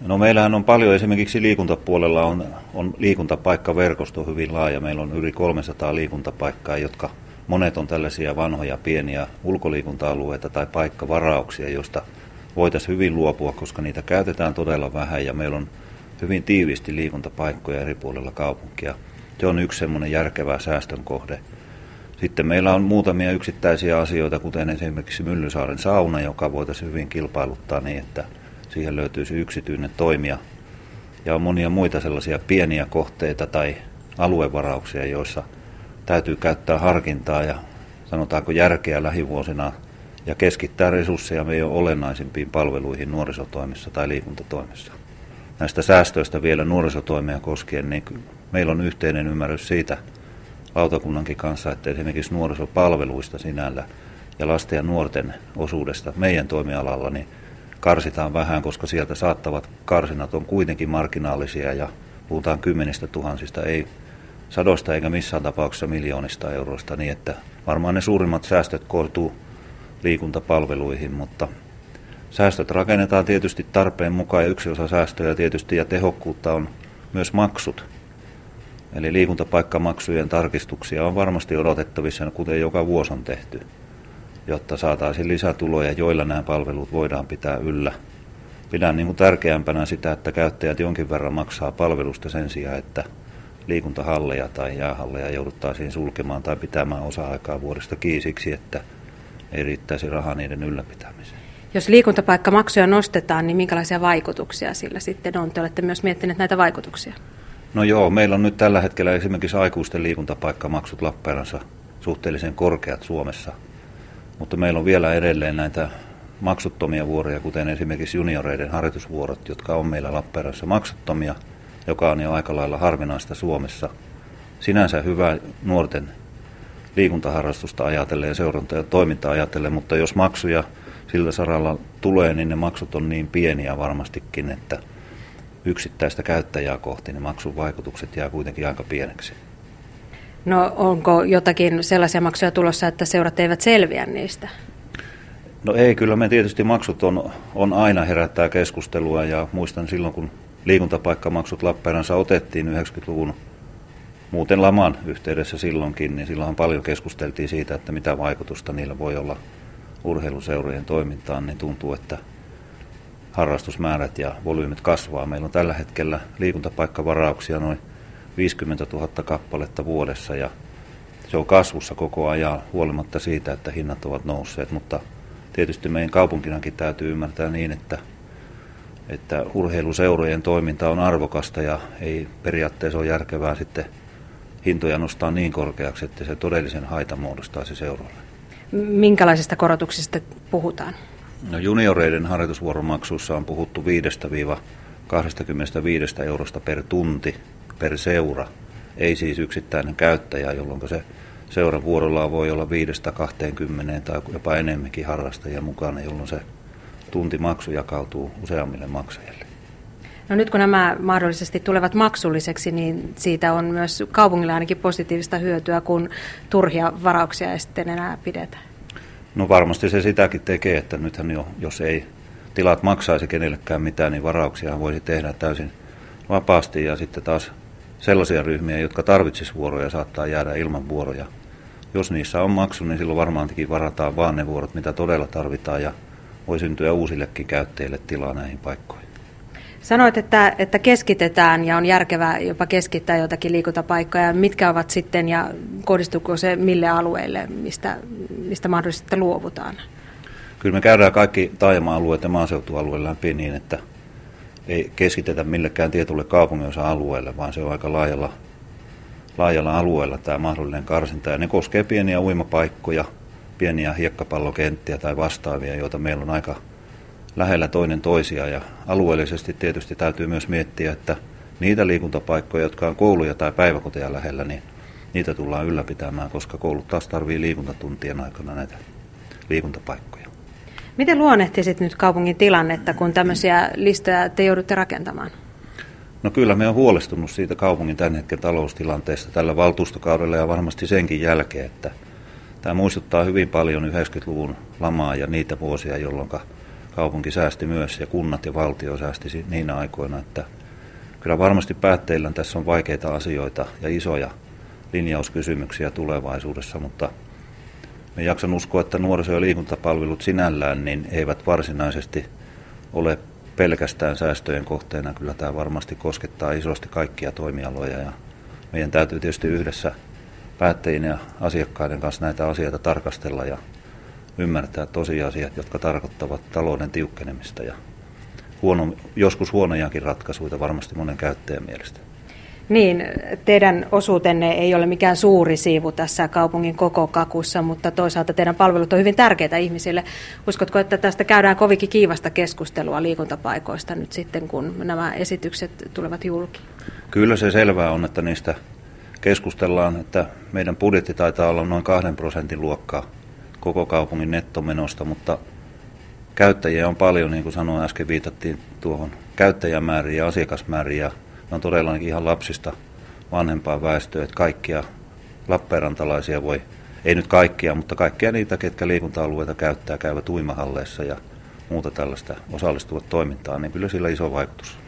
No meillähän on paljon, esimerkiksi liikuntapuolella on, on liikuntapaikkaverkosto hyvin laaja. Meillä on yli 300 liikuntapaikkaa, jotka monet on tällaisia vanhoja pieniä ulkoliikunta-alueita tai paikkavarauksia, joista voitaisiin hyvin luopua, koska niitä käytetään todella vähän ja meillä on hyvin tiiviisti liikuntapaikkoja eri puolilla kaupunkia. Se on yksi semmoinen järkevä säästön kohde. Sitten meillä on muutamia yksittäisiä asioita, kuten esimerkiksi Myllysaaren sauna, joka voitaisiin hyvin kilpailuttaa niin, että siihen löytyisi yksityinen toimija. Ja on monia muita sellaisia pieniä kohteita tai aluevarauksia, joissa täytyy käyttää harkintaa ja sanotaanko järkeä lähivuosina ja keskittää resursseja meidän olennaisimpiin palveluihin nuorisotoimessa tai liikuntatoimessa. Näistä säästöistä vielä nuorisotoimia koskien, niin meillä on yhteinen ymmärrys siitä lautakunnankin kanssa, että esimerkiksi nuorisopalveluista sinällä ja lasten ja nuorten osuudesta meidän toimialalla, niin karsitaan vähän, koska sieltä saattavat karsinat on kuitenkin marginaalisia ja puhutaan kymmenistä tuhansista, ei sadoista eikä missään tapauksessa miljoonista euroista, niin että varmaan ne suurimmat säästöt koituu liikuntapalveluihin, mutta säästöt rakennetaan tietysti tarpeen mukaan ja yksi osa säästöjä tietysti ja tehokkuutta on myös maksut. Eli liikuntapaikkamaksujen tarkistuksia on varmasti odotettavissa, kuten joka vuosi on tehty, jotta saataisiin lisätuloja, joilla nämä palvelut voidaan pitää yllä. Pidän niin kuin tärkeämpänä sitä, että käyttäjät jonkin verran maksaa palvelusta sen sijaan, että liikuntahalleja tai jäähalleja jouduttaisiin sulkemaan tai pitämään osa-aikaa vuodesta kiisiksi, että ei riittäisi rahaa niiden ylläpitämiseen. Jos liikuntapaikkamaksuja nostetaan, niin minkälaisia vaikutuksia sillä sitten on? Te olette myös miettineet näitä vaikutuksia. No joo, meillä on nyt tällä hetkellä esimerkiksi aikuisten liikuntapaikkamaksut Lappeenrannassa suhteellisen korkeat Suomessa. Mutta meillä on vielä edelleen näitä maksuttomia vuoroja, kuten esimerkiksi junioreiden harjoitusvuorot, jotka on meillä Lappeenrannassa maksuttomia, joka on jo aika lailla harvinaista Suomessa. Sinänsä hyvä nuorten liikuntaharrastusta ajatellen ja seuranta- ja toiminta ajatellen, mutta jos maksuja sillä saralla tulee, niin ne maksut on niin pieniä varmastikin, että yksittäistä käyttäjää kohti ne maksun vaikutukset jää kuitenkin aika pieneksi. No onko jotakin sellaisia maksuja tulossa, että seurat eivät selviä niistä? No ei, kyllä me tietysti maksut on, on aina herättää keskustelua ja muistan silloin, kun liikuntapaikkamaksut Lappeenrannassa otettiin 90-luvun muuten laman yhteydessä silloinkin, niin silloinhan paljon keskusteltiin siitä, että mitä vaikutusta niillä voi olla urheiluseurojen toimintaan, niin tuntuu, että harrastusmäärät ja volyymit kasvaa. Meillä on tällä hetkellä liikuntapaikkavarauksia noin 50 000 kappaletta vuodessa ja se on kasvussa koko ajan huolimatta siitä, että hinnat ovat nousseet, mutta tietysti meidän kaupunkinakin täytyy ymmärtää niin, että, että urheiluseurojen toiminta on arvokasta ja ei periaatteessa ole järkevää sitten hintoja nostaa niin korkeaksi, että se todellisen haitan muodostaisi seuroille. Minkälaisista korotuksista puhutaan? No junioreiden harjoitusvuoromaksuissa on puhuttu 5-25 eurosta per tunti per seura, ei siis yksittäinen käyttäjä, jolloin se seuran vuorolla voi olla 5-20 tai jopa enemmänkin harrastajia mukana, jolloin se tuntimaksu jakautuu useammille maksajille. No nyt kun nämä mahdollisesti tulevat maksulliseksi, niin siitä on myös kaupungilla ainakin positiivista hyötyä, kun turhia varauksia ei sitten enää pidetä. No varmasti se sitäkin tekee, että nythän jo, jos ei tilat maksaisi kenellekään mitään, niin varauksia voisi tehdä täysin vapaasti ja sitten taas sellaisia ryhmiä, jotka tarvitsisivat vuoroja, saattaa jäädä ilman vuoroja. Jos niissä on maksu, niin silloin varmaankin varataan vaan ne vuorot, mitä todella tarvitaan ja voi syntyä uusillekin käyttäjille tilaa näihin paikkoihin. Sanoit, että, että keskitetään ja on järkevää jopa keskittää jotakin liikuntapaikkoja. Mitkä ovat sitten ja kohdistuuko se mille alueille, mistä, mistä mahdollisesti luovutaan? Kyllä me käydään kaikki taajama-alueet ja maaseutualueet läpi niin, että ei keskitetä millekään tietylle kaupunginosa-alueelle, vaan se on aika laajalla, laajalla alueella tämä mahdollinen karsinta. Ja ne koskee pieniä uimapaikkoja, pieniä hiekkapallokenttiä tai vastaavia, joita meillä on aika lähellä toinen toisia ja alueellisesti tietysti täytyy myös miettiä, että niitä liikuntapaikkoja, jotka on kouluja tai päiväkoteja lähellä, niin niitä tullaan ylläpitämään, koska koulut taas tarvii liikuntatuntien aikana näitä liikuntapaikkoja. Miten luonnehtisit nyt kaupungin tilannetta, kun tämmöisiä listoja te joudutte rakentamaan? No kyllä me on huolestunut siitä kaupungin tämän hetken taloustilanteesta tällä valtuustokaudella ja varmasti senkin jälkeen, että tämä muistuttaa hyvin paljon 90-luvun lamaa ja niitä vuosia, jolloin kaupunki säästi myös ja kunnat ja valtio säästi niinä aikoina, että kyllä varmasti päätteillä tässä on vaikeita asioita ja isoja linjauskysymyksiä tulevaisuudessa, mutta me jaksan uskoa, että nuoriso- ja liikuntapalvelut sinällään niin eivät varsinaisesti ole pelkästään säästöjen kohteena. Kyllä tämä varmasti koskettaa isosti kaikkia toimialoja ja meidän täytyy tietysti yhdessä päättäjien ja asiakkaiden kanssa näitä asioita tarkastella ja ymmärtää tosiasiat, jotka tarkoittavat talouden tiukkenemista ja huono, joskus huonojakin ratkaisuja varmasti monen käyttäjän mielestä. Niin, teidän osuutenne ei ole mikään suuri siivu tässä kaupungin koko kakussa, mutta toisaalta teidän palvelut on hyvin tärkeitä ihmisille. Uskotko, että tästä käydään kovinkin kiivasta keskustelua liikuntapaikoista nyt sitten, kun nämä esitykset tulevat julki? Kyllä se selvää on, että niistä keskustellaan, että meidän budjetti taitaa olla noin kahden prosentin luokkaa koko kaupungin nettomenosta, mutta käyttäjiä on paljon, niin kuin sanoin äsken, viitattiin tuohon käyttäjämääriin ja asiakasmääriin, ne on todellakin ihan lapsista vanhempaa väestöä, että kaikkia Lappeenrantalaisia voi, ei nyt kaikkia, mutta kaikkia niitä, ketkä liikunta-alueita käyttää, käyvät uimahalleissa ja muuta tällaista osallistuvat toimintaan, niin kyllä sillä iso vaikutus